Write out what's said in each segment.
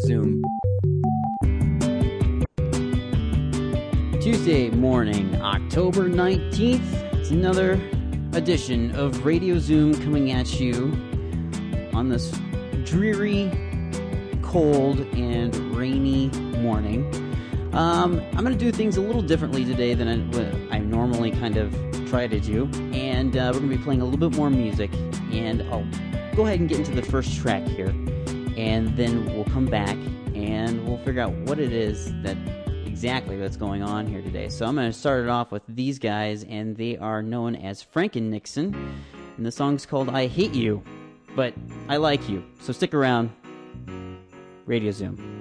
Zoom. Tuesday morning, October 19th. It's another edition of Radio Zoom coming at you on this dreary, cold, and rainy morning. Um, I'm going to do things a little differently today than I, I normally kind of try to do, and uh, we're going to be playing a little bit more music. And I'll go ahead and get into the first track here, and then we'll come back and we'll figure out what it is that exactly what's going on here today. So I'm going to start it off with these guys, and they are known as Frank and Nixon, and the song's called "I Hate You," but I like you. So stick around. Radio Zoom.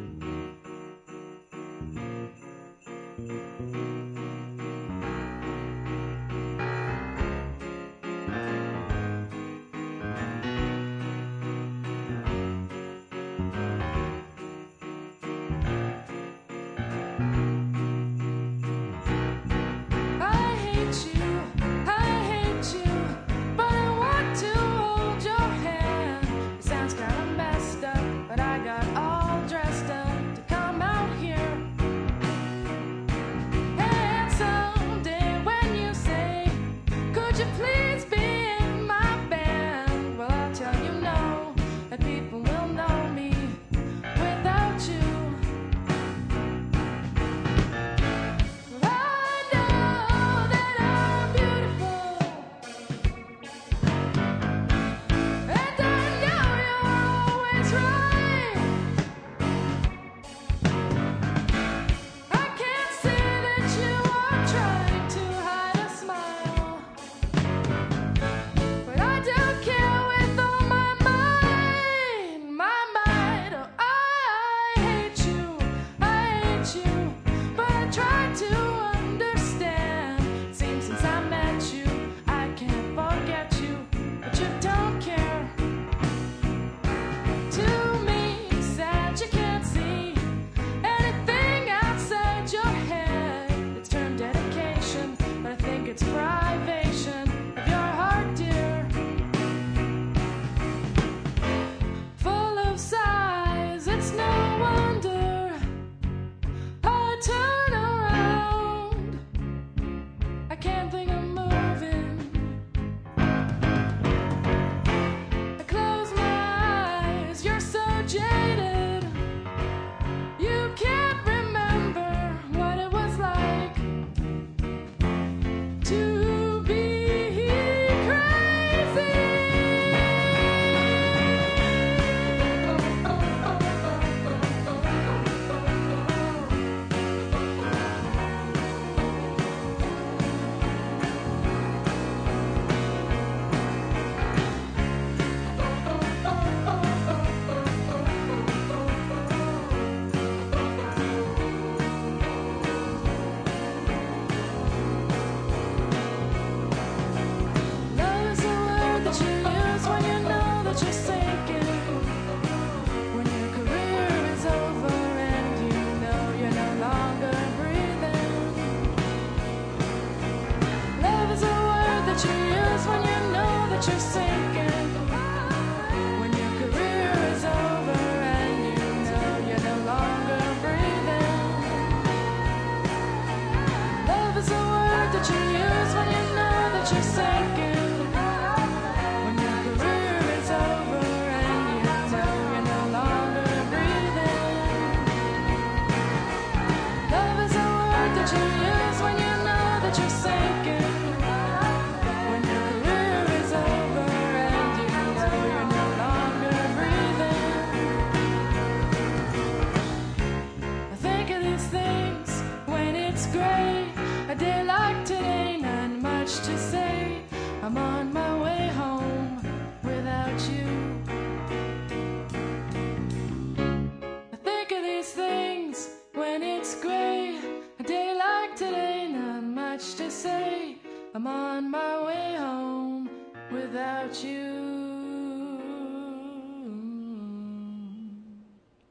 imagine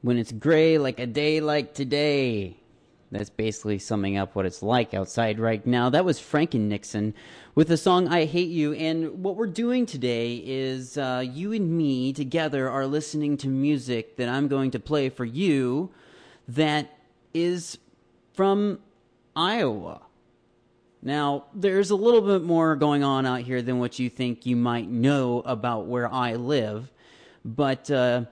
when it's gray like a day like today. that's basically summing up what it's like outside right now. That was Franken Nixon with the song I Hate You. And what we're doing today is uh, you and me together are listening to music that I'm going to play for you that is from Iowa. Now, there's a little bit more going on out here than what you think you might know about where I live, but uh,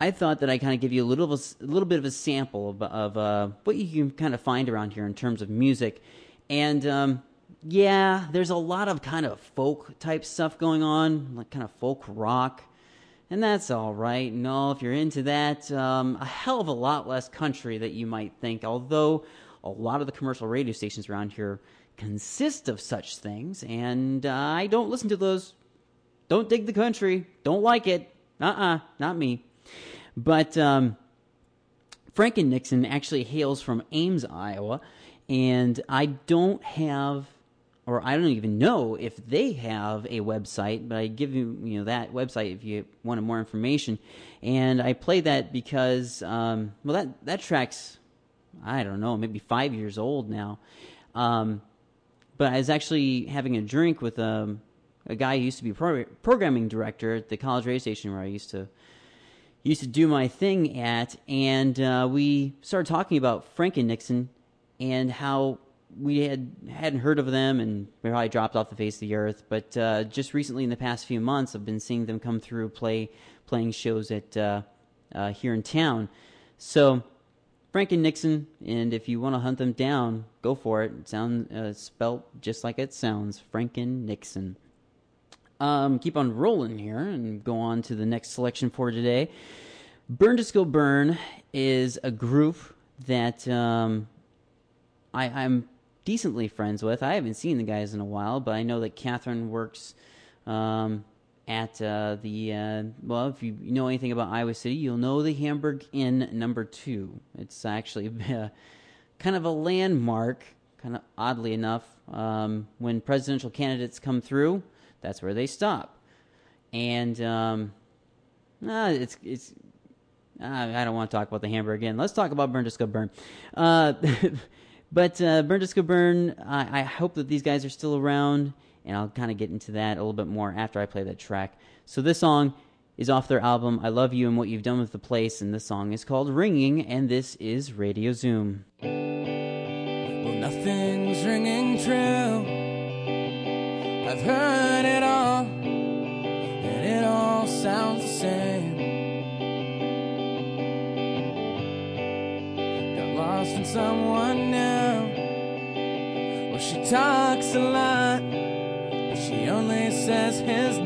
I thought that I kind of give you a little, a little bit of a sample of, of uh, what you can kind of find around here in terms of music. And um, yeah, there's a lot of kind of folk type stuff going on, like kind of folk rock. And that's all right. No, if you're into that, um, a hell of a lot less country that you might think. Although a lot of the commercial radio stations around here consist of such things, and uh, I don't listen to those. Don't dig the country. Don't like it. Uh uh-uh, uh not me. But um, Franken Nixon actually hails from Ames, Iowa, and I don't have, or I don't even know if they have a website. But I give you, you know, that website if you wanted more information. And I play that because, um, well, that that track's, I don't know, maybe five years old now. Um, but I was actually having a drink with um, a guy who used to be pro- programming director at the college radio station where I used to used to do my thing at, and uh, we started talking about Frank and Nixon and how we had hadn't heard of them and probably dropped off the face of the earth. But uh, just recently, in the past few months, I've been seeing them come through, play playing shows at uh, uh here in town. So Frank and Nixon, and if you want to hunt them down, go for it. it sound uh, spelt just like it sounds, Frank and Nixon. Um, keep on rolling here and go on to the next selection for today. Burn Disco Burn is a group that um, I, I'm decently friends with. I haven't seen the guys in a while, but I know that Catherine works um, at uh, the uh, well, if you know anything about Iowa City, you'll know the Hamburg Inn Number Two. It's actually a, kind of a landmark. Kind of oddly enough, um, when presidential candidates come through, that's where they stop. And um, uh, it's it's. I don't want to talk about the hamburger Inn. Let's talk about Burn Disco Burn. Uh, but uh, Burn Disco Burn, I, I hope that these guys are still around and I'll kind of get into that a little bit more after I play that track. So this song is off their album I Love You and What You've Done with the Place, and this song is called Ringing, and this is Radio Zoom. I've heard it all, and it all sounds the same. Got lost in someone new. Well, she talks a lot but she only says his name.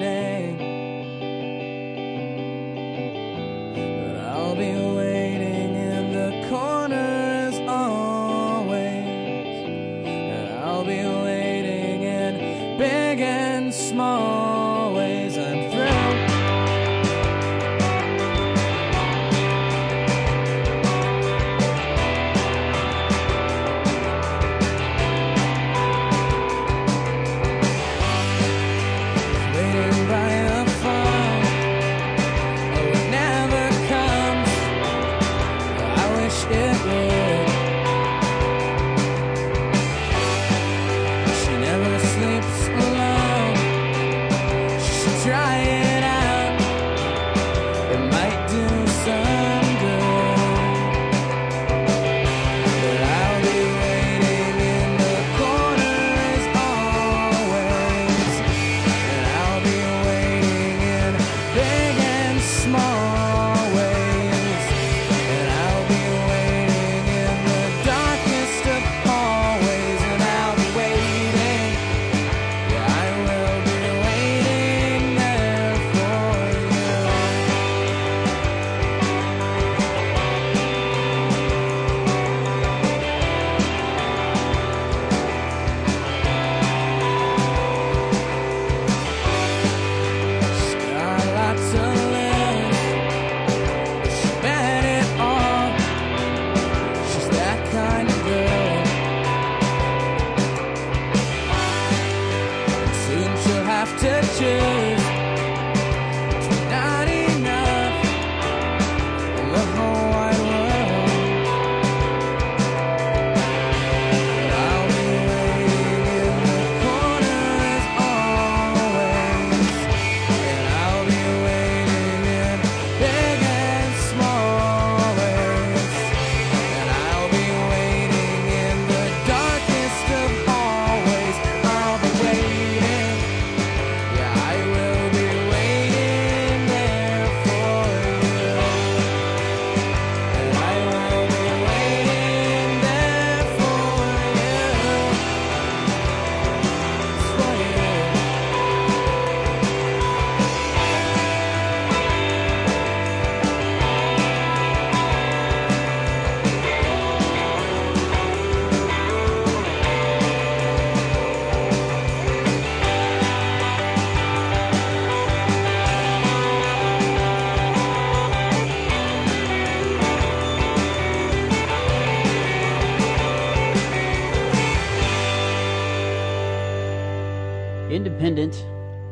Independent,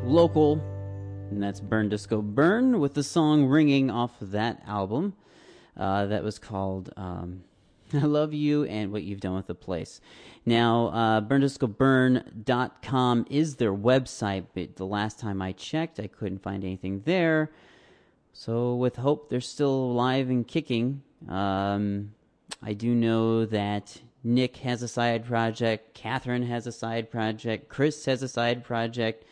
local, and that's Burn Disco Burn with the song ringing off of that album uh, that was called um, I Love You and What You've Done with the Place. Now, uh, burndiscoburn.com is their website, but the last time I checked, I couldn't find anything there. So, with hope they're still alive and kicking, um, I do know that Nick has a side project, Catherine has a side project, Chris has a side project,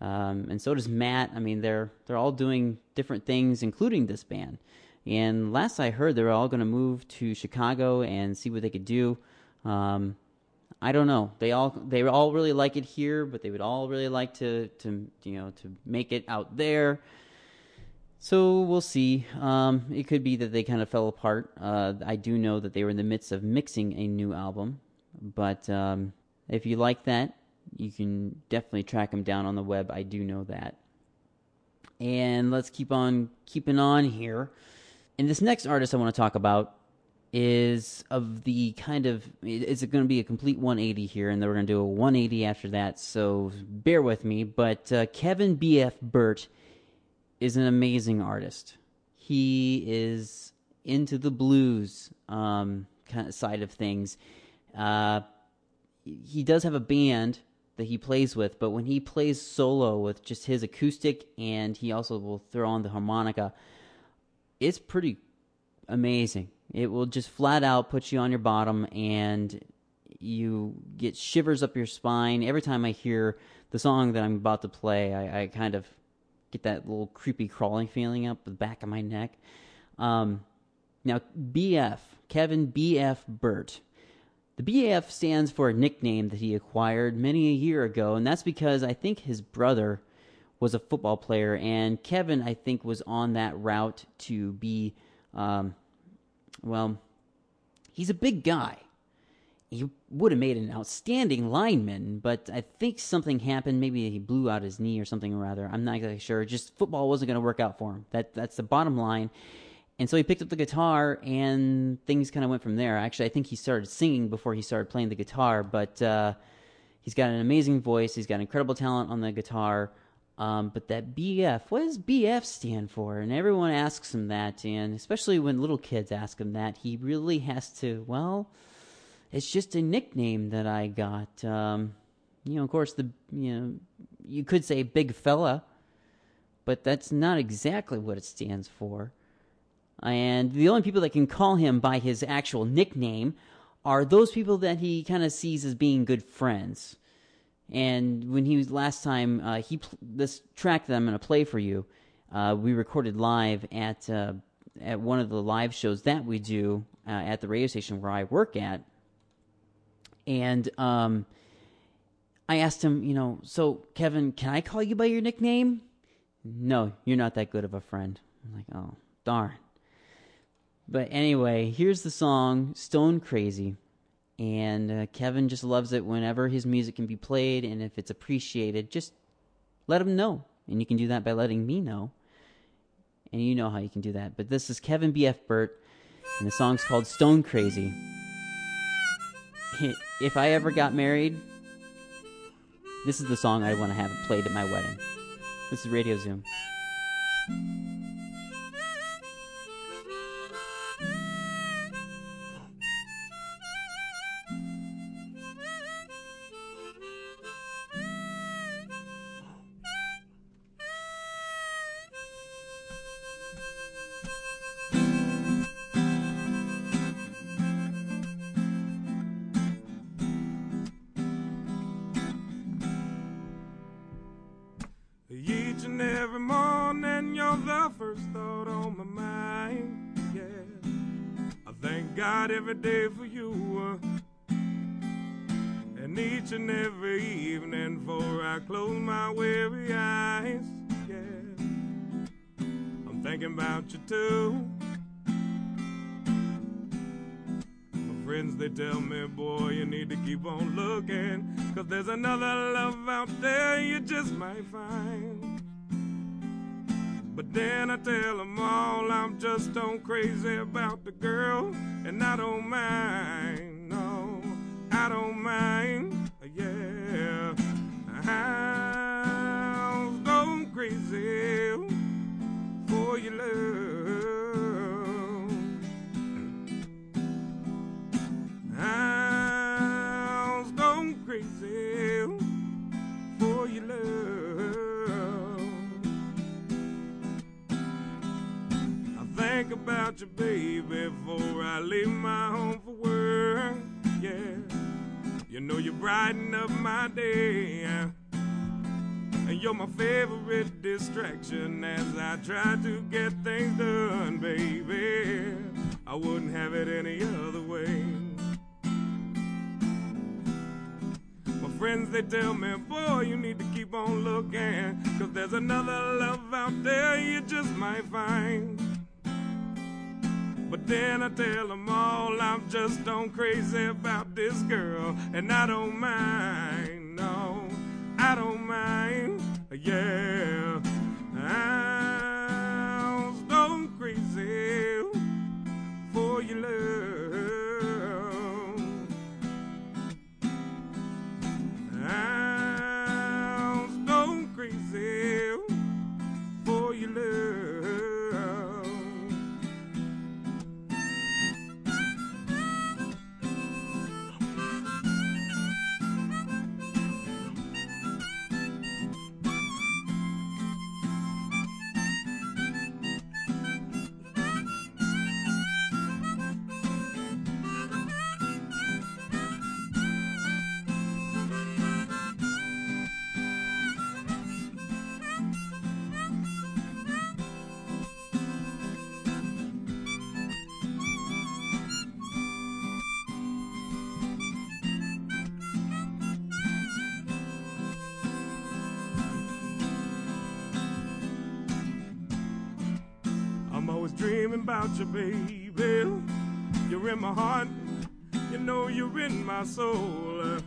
um, and so does Matt. I mean, they're they're all doing different things, including this band. And last I heard, they're all going to move to Chicago and see what they could do. Um, I don't know. They all they all really like it here, but they would all really like to to you know to make it out there. So we'll see. Um, it could be that they kind of fell apart. Uh, I do know that they were in the midst of mixing a new album, but um, if you like that, you can definitely track them down on the web. I do know that. And let's keep on keeping on here. And this next artist I want to talk about is of the kind of it's going to be a complete 180 here, and then we're going to do a 180 after that. So bear with me. But uh, Kevin B.F. Burt is an amazing artist. He is into the blues um, kind of side of things. Uh, he does have a band that he plays with, but when he plays solo with just his acoustic and he also will throw on the harmonica, it's pretty amazing. It will just flat out put you on your bottom and you get shivers up your spine. Every time I hear the song that I'm about to play, I, I kind of get that little creepy crawling feeling up the back of my neck. Um, now, BF, Kevin BF Burt. The BF stands for a nickname that he acquired many a year ago, and that's because I think his brother was a football player, and Kevin, I think, was on that route to be, um, well, he's a big guy he would have made an outstanding lineman, but I think something happened. Maybe he blew out his knee or something or other. I'm not exactly sure. Just football wasn't going to work out for him. That that's the bottom line. And so he picked up the guitar, and things kind of went from there. Actually, I think he started singing before he started playing the guitar. But uh, he's got an amazing voice. He's got incredible talent on the guitar. Um, but that BF, what does BF stand for? And everyone asks him that, and especially when little kids ask him that, he really has to, well, it's just a nickname that I got. Um, you know, of course, the you know you could say big fella, but that's not exactly what it stands for. And the only people that can call him by his actual nickname are those people that he kind of sees as being good friends. And when he was last time, uh, he this track that I'm going to play for you, uh, we recorded live at uh, at one of the live shows that we do uh, at the radio station where I work at and um, I asked him, you know, so Kevin, can I call you by your nickname? No, you're not that good of a friend. I'm like, oh, darn. But anyway, here's the song Stone Crazy. And uh, Kevin just loves it whenever his music can be played, and if it's appreciated, just let him know. And you can do that by letting me know. And you know how you can do that. But this is Kevin B.F. Burt, and the song's called Stone Crazy if I ever got married, this is the song I want to have played at my wedding. This is Radio Zoom. Cause there's another love out there you just might find. But then I tell them all I'm just so crazy about the girl, and I don't mind. No, I don't mind. Yeah, I'm stone crazy for your love. About you, baby, before I leave my home for work. Yeah, you know you brighten up my day. And you're my favorite distraction as I try to get things done, baby. I wouldn't have it any other way. My friends, they tell me, boy, you need to keep on looking. Cause there's another love out there you just might find. But then I tell them all I'm just on crazy about this girl. And I don't mind, no, I don't mind, yeah. I'm stone crazy for your love. Dreaming about you, baby. You're in my heart, you know you're in my soul.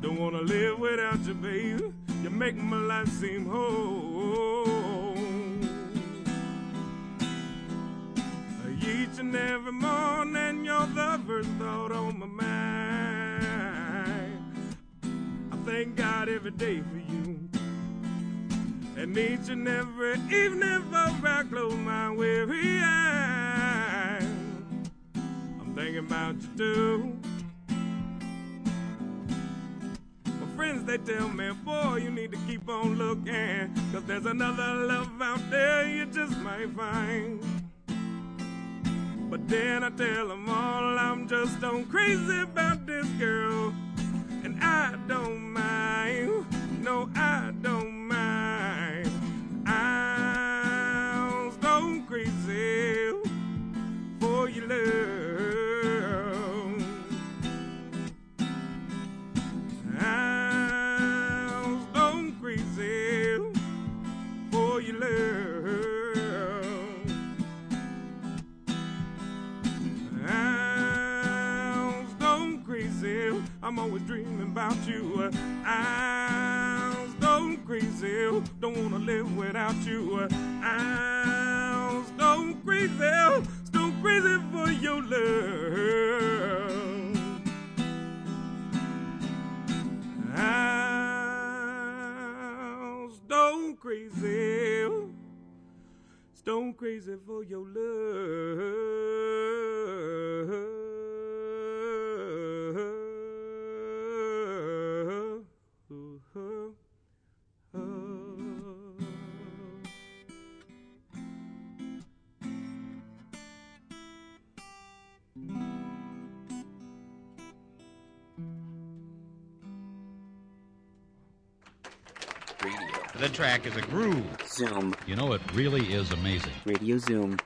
Don't wanna live without you, baby. You make my life seem whole. Each and every morning, you're the first thought on my mind. I thank God every day for you. Each and every evening before I close my weary eyes, I'm thinking about you too. My friends, they tell me, boy, you need to keep on looking. Cause there's another love out there you just might find. But then I tell them all I'm just on crazy about this girl. And I don't mind, I'm always dreaming about you. I'm stone crazy. Don't wanna live without you. I'm stone crazy. Stone crazy for your love. I'm stone crazy. Stone crazy for your love. The track is a groove. Zoom. You know, it really is amazing. Radio Zoom.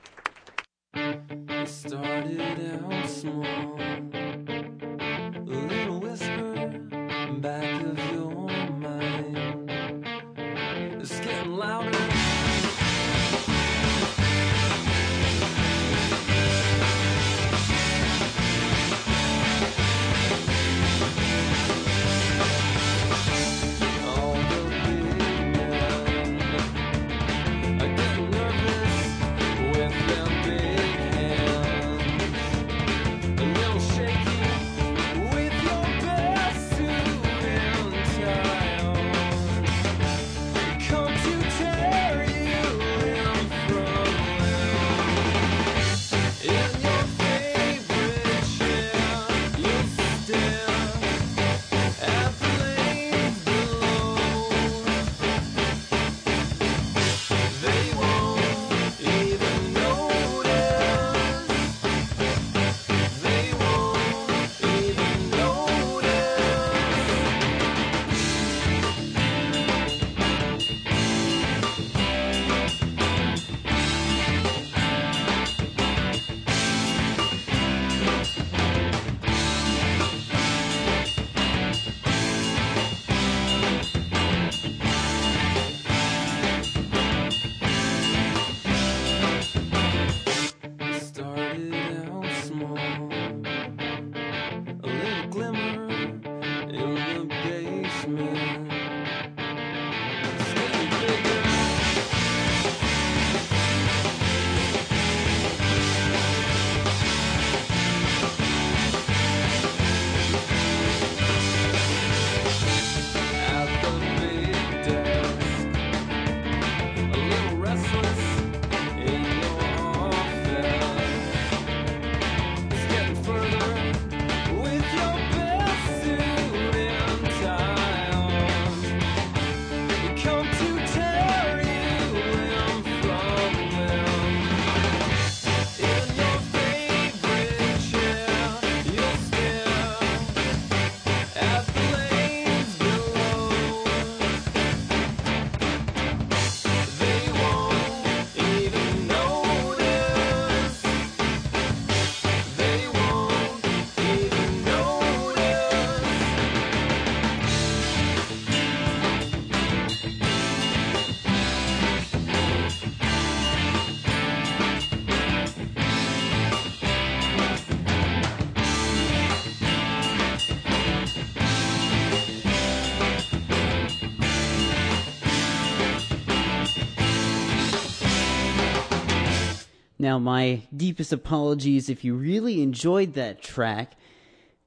Now, my deepest apologies if you really enjoyed that track,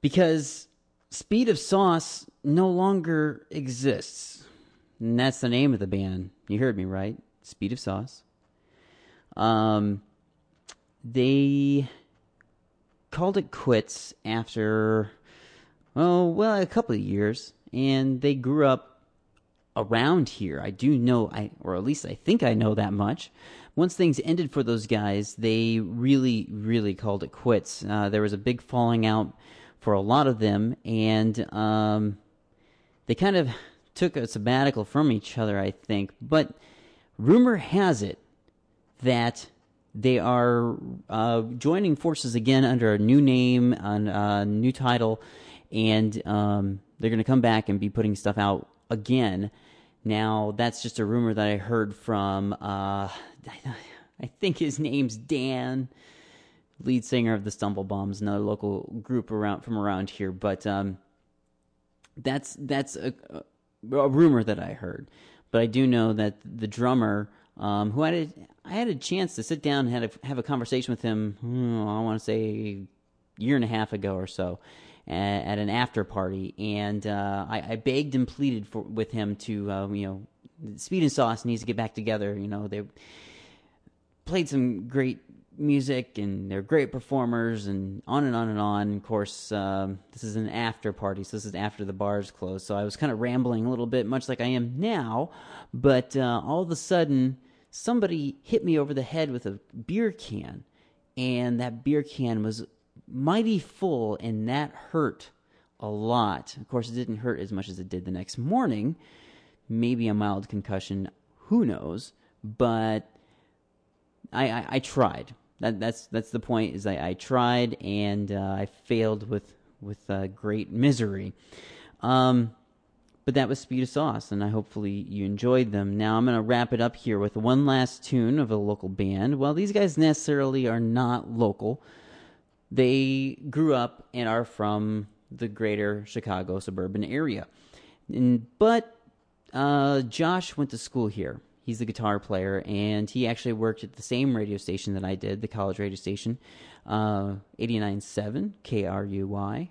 because Speed of Sauce no longer exists. And that's the name of the band. You heard me right. Speed of Sauce. Um, they called it quits after, oh, well, a couple of years. And they grew up around here. I do know, I or at least I think I know that much. Once things ended for those guys, they really, really called it quits. Uh, there was a big falling out for a lot of them, and um, they kind of took a sabbatical from each other, I think. But rumor has it that they are uh, joining forces again under a new name, a new title, and um, they're going to come back and be putting stuff out again. Now, that's just a rumor that I heard from, uh, I think his name's Dan, lead singer of the Stumble Bombs, another local group around from around here. But um, that's that's a, a, rumor that I heard. But I do know that the drummer, um, who I had, had a chance to sit down and had a, have a conversation with him. Hmm, I want to say a year and a half ago or so at, an after party, and uh, I, I, begged and pleaded for with him to, uh, you know, Speed and Sauce needs to get back together. You know, they played some great music and they're great performers and on and on and on. Of course, um, this is an after party, so this is after the bars closed. So I was kind of rambling a little bit, much like I am now. But uh, all of a sudden, somebody hit me over the head with a beer can, and that beer can was mighty full, and that hurt a lot. Of course, it didn't hurt as much as it did the next morning. Maybe a mild concussion, who knows? But I, I, I tried. That, that's that's the point. Is I, I tried and uh, I failed with with uh, great misery. Um, but that was Speed of Sauce, and I hopefully you enjoyed them. Now I'm going to wrap it up here with one last tune of a local band. Well, these guys necessarily are not local they grew up and are from the greater Chicago suburban area. And, but uh, Josh went to school here. He's the guitar player, and he actually worked at the same radio station that I did, the college radio station, uh, 89.7 KRUI,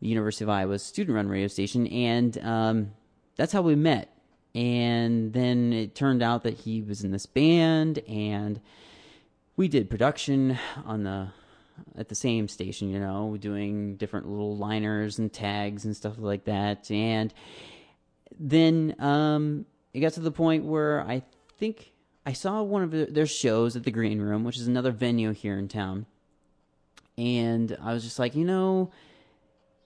the University of Iowa student run radio station. And um, that's how we met. And then it turned out that he was in this band, and we did production on the at the same station, you know, doing different little liners and tags and stuff like that. And then um, it got to the point where I think I saw one of their shows at the Green Room, which is another venue here in town. And I was just like, you know,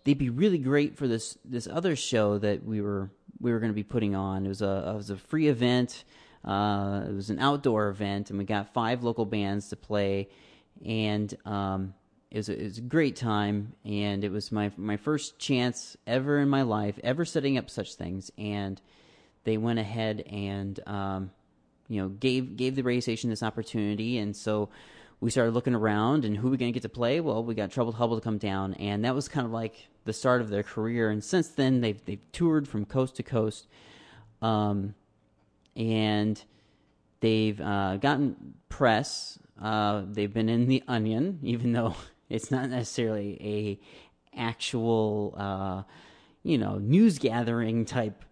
they'd be really great for this this other show that we were we were going to be putting on. It was a it was a free event. Uh, it was an outdoor event, and we got five local bands to play and um, it was, a, it was a great time, and it was my my first chance ever in my life ever setting up such things, and they went ahead and um, you know gave gave the radio station this opportunity, and so we started looking around and who we going to get to play? Well, we got Troubled Hubble to come down, and that was kind of like the start of their career. And since then, they've they've toured from coast to coast, um, and they've uh, gotten press. Uh, they've been in the Onion, even though it's not necessarily a actual, uh, you know, news gathering type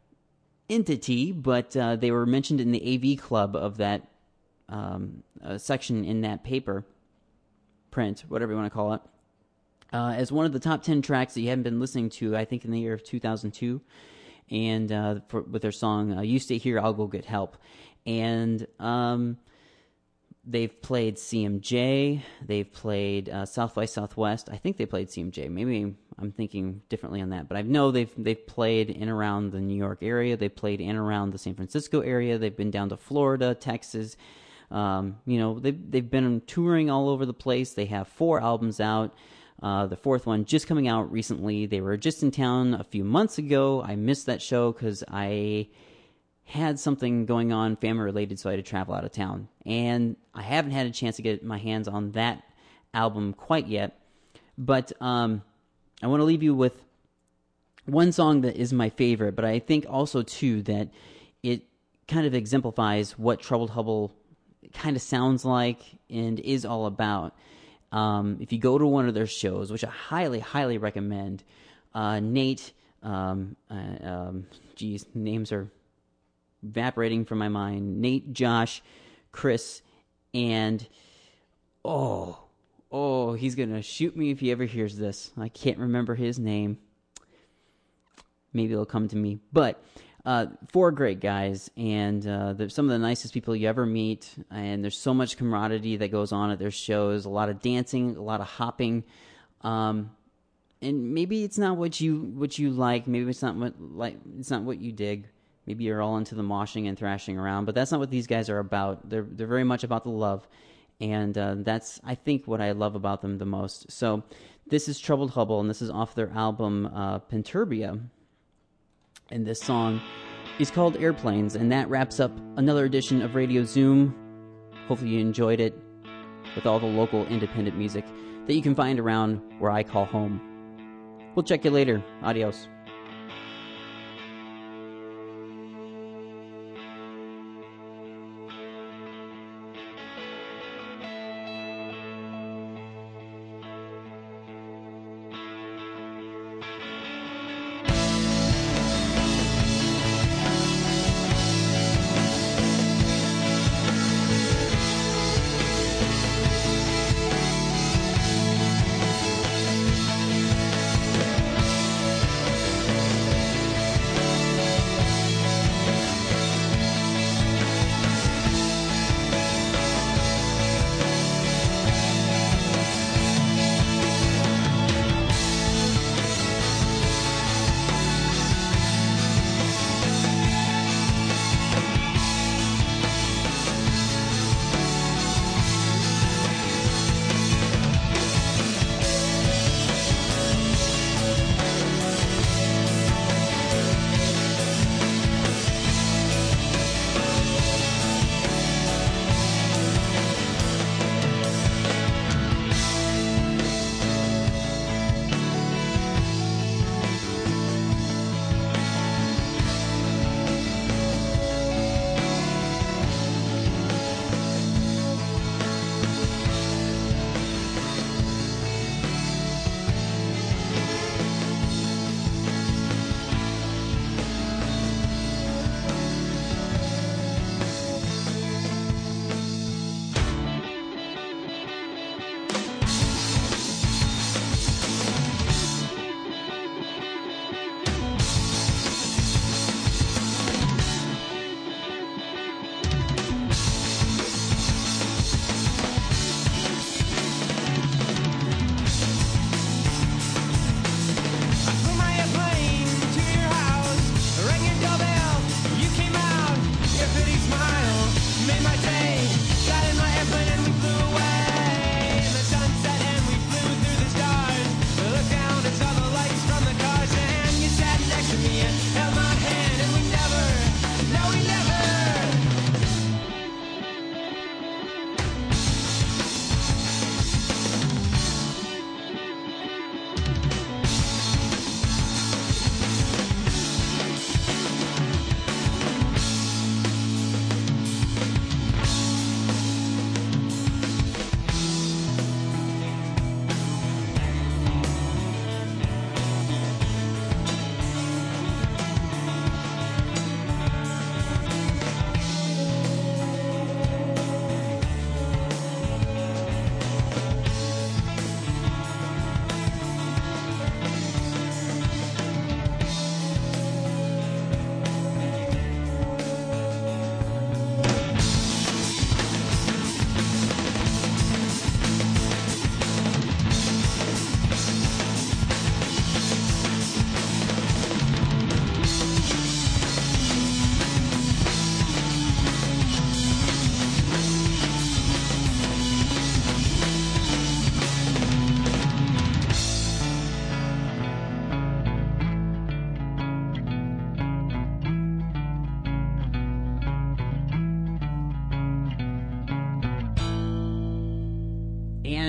entity, but uh, they were mentioned in the AV club of that um, uh, section in that paper, print, whatever you want to call it, uh, as one of the top 10 tracks that you haven't been listening to, I think, in the year of 2002. And uh, for, with their song, You Stay Here, I'll Go Get Help. And um, they've played CMJ. They've played uh, South by Southwest. I think they played CMJ. Maybe I'm thinking differently on that, but I know they've they've played in around the New York area. They played in around the San Francisco area. They've been down to Florida, Texas. Um, you know, they've they've been touring all over the place. They have four albums out. Uh, the fourth one just coming out recently. They were just in town a few months ago. I missed that show because I had something going on family related, so I had to travel out of town. And I haven't had a chance to get my hands on that album quite yet. But um, I want to leave you with one song that is my favorite, but I think also, too, that it kind of exemplifies what Troubled Hubble kind of sounds like and is all about. Um, if you go to one of their shows, which I highly, highly recommend, uh, Nate, um, uh, um, geez, names are evaporating from my mind. Nate, Josh, Chris, and oh, oh, he's gonna shoot me if he ever hears this. I can't remember his name. Maybe it'll come to me. But uh, four great guys, and uh, some of the nicest people you ever meet. And there's so much camaraderie that goes on at their shows. A lot of dancing, a lot of hopping. Um, and maybe it's not what you what you like. Maybe it's not what like it's not what you dig. Maybe you're all into the moshing and thrashing around, but that's not what these guys are about. They're they're very much about the love, and uh, that's I think what I love about them the most. So this is Troubled Hubble, and this is off their album uh, Penturbia. And this song is called Airplanes, and that wraps up another edition of Radio Zoom. Hopefully you enjoyed it with all the local independent music that you can find around where I call home. We'll check you later. Adios.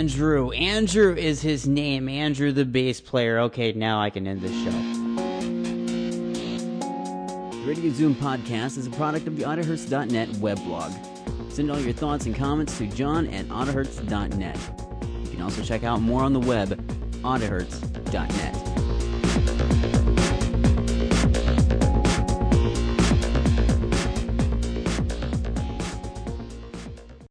Andrew. Andrew is his name. Andrew, the bass player. Okay, now I can end this show. The Radio Zoom podcast is a product of the AudioHertz.net weblog. Send all your thoughts and comments to john at autohertz.net. You can also check out more on the web, autohertz.net.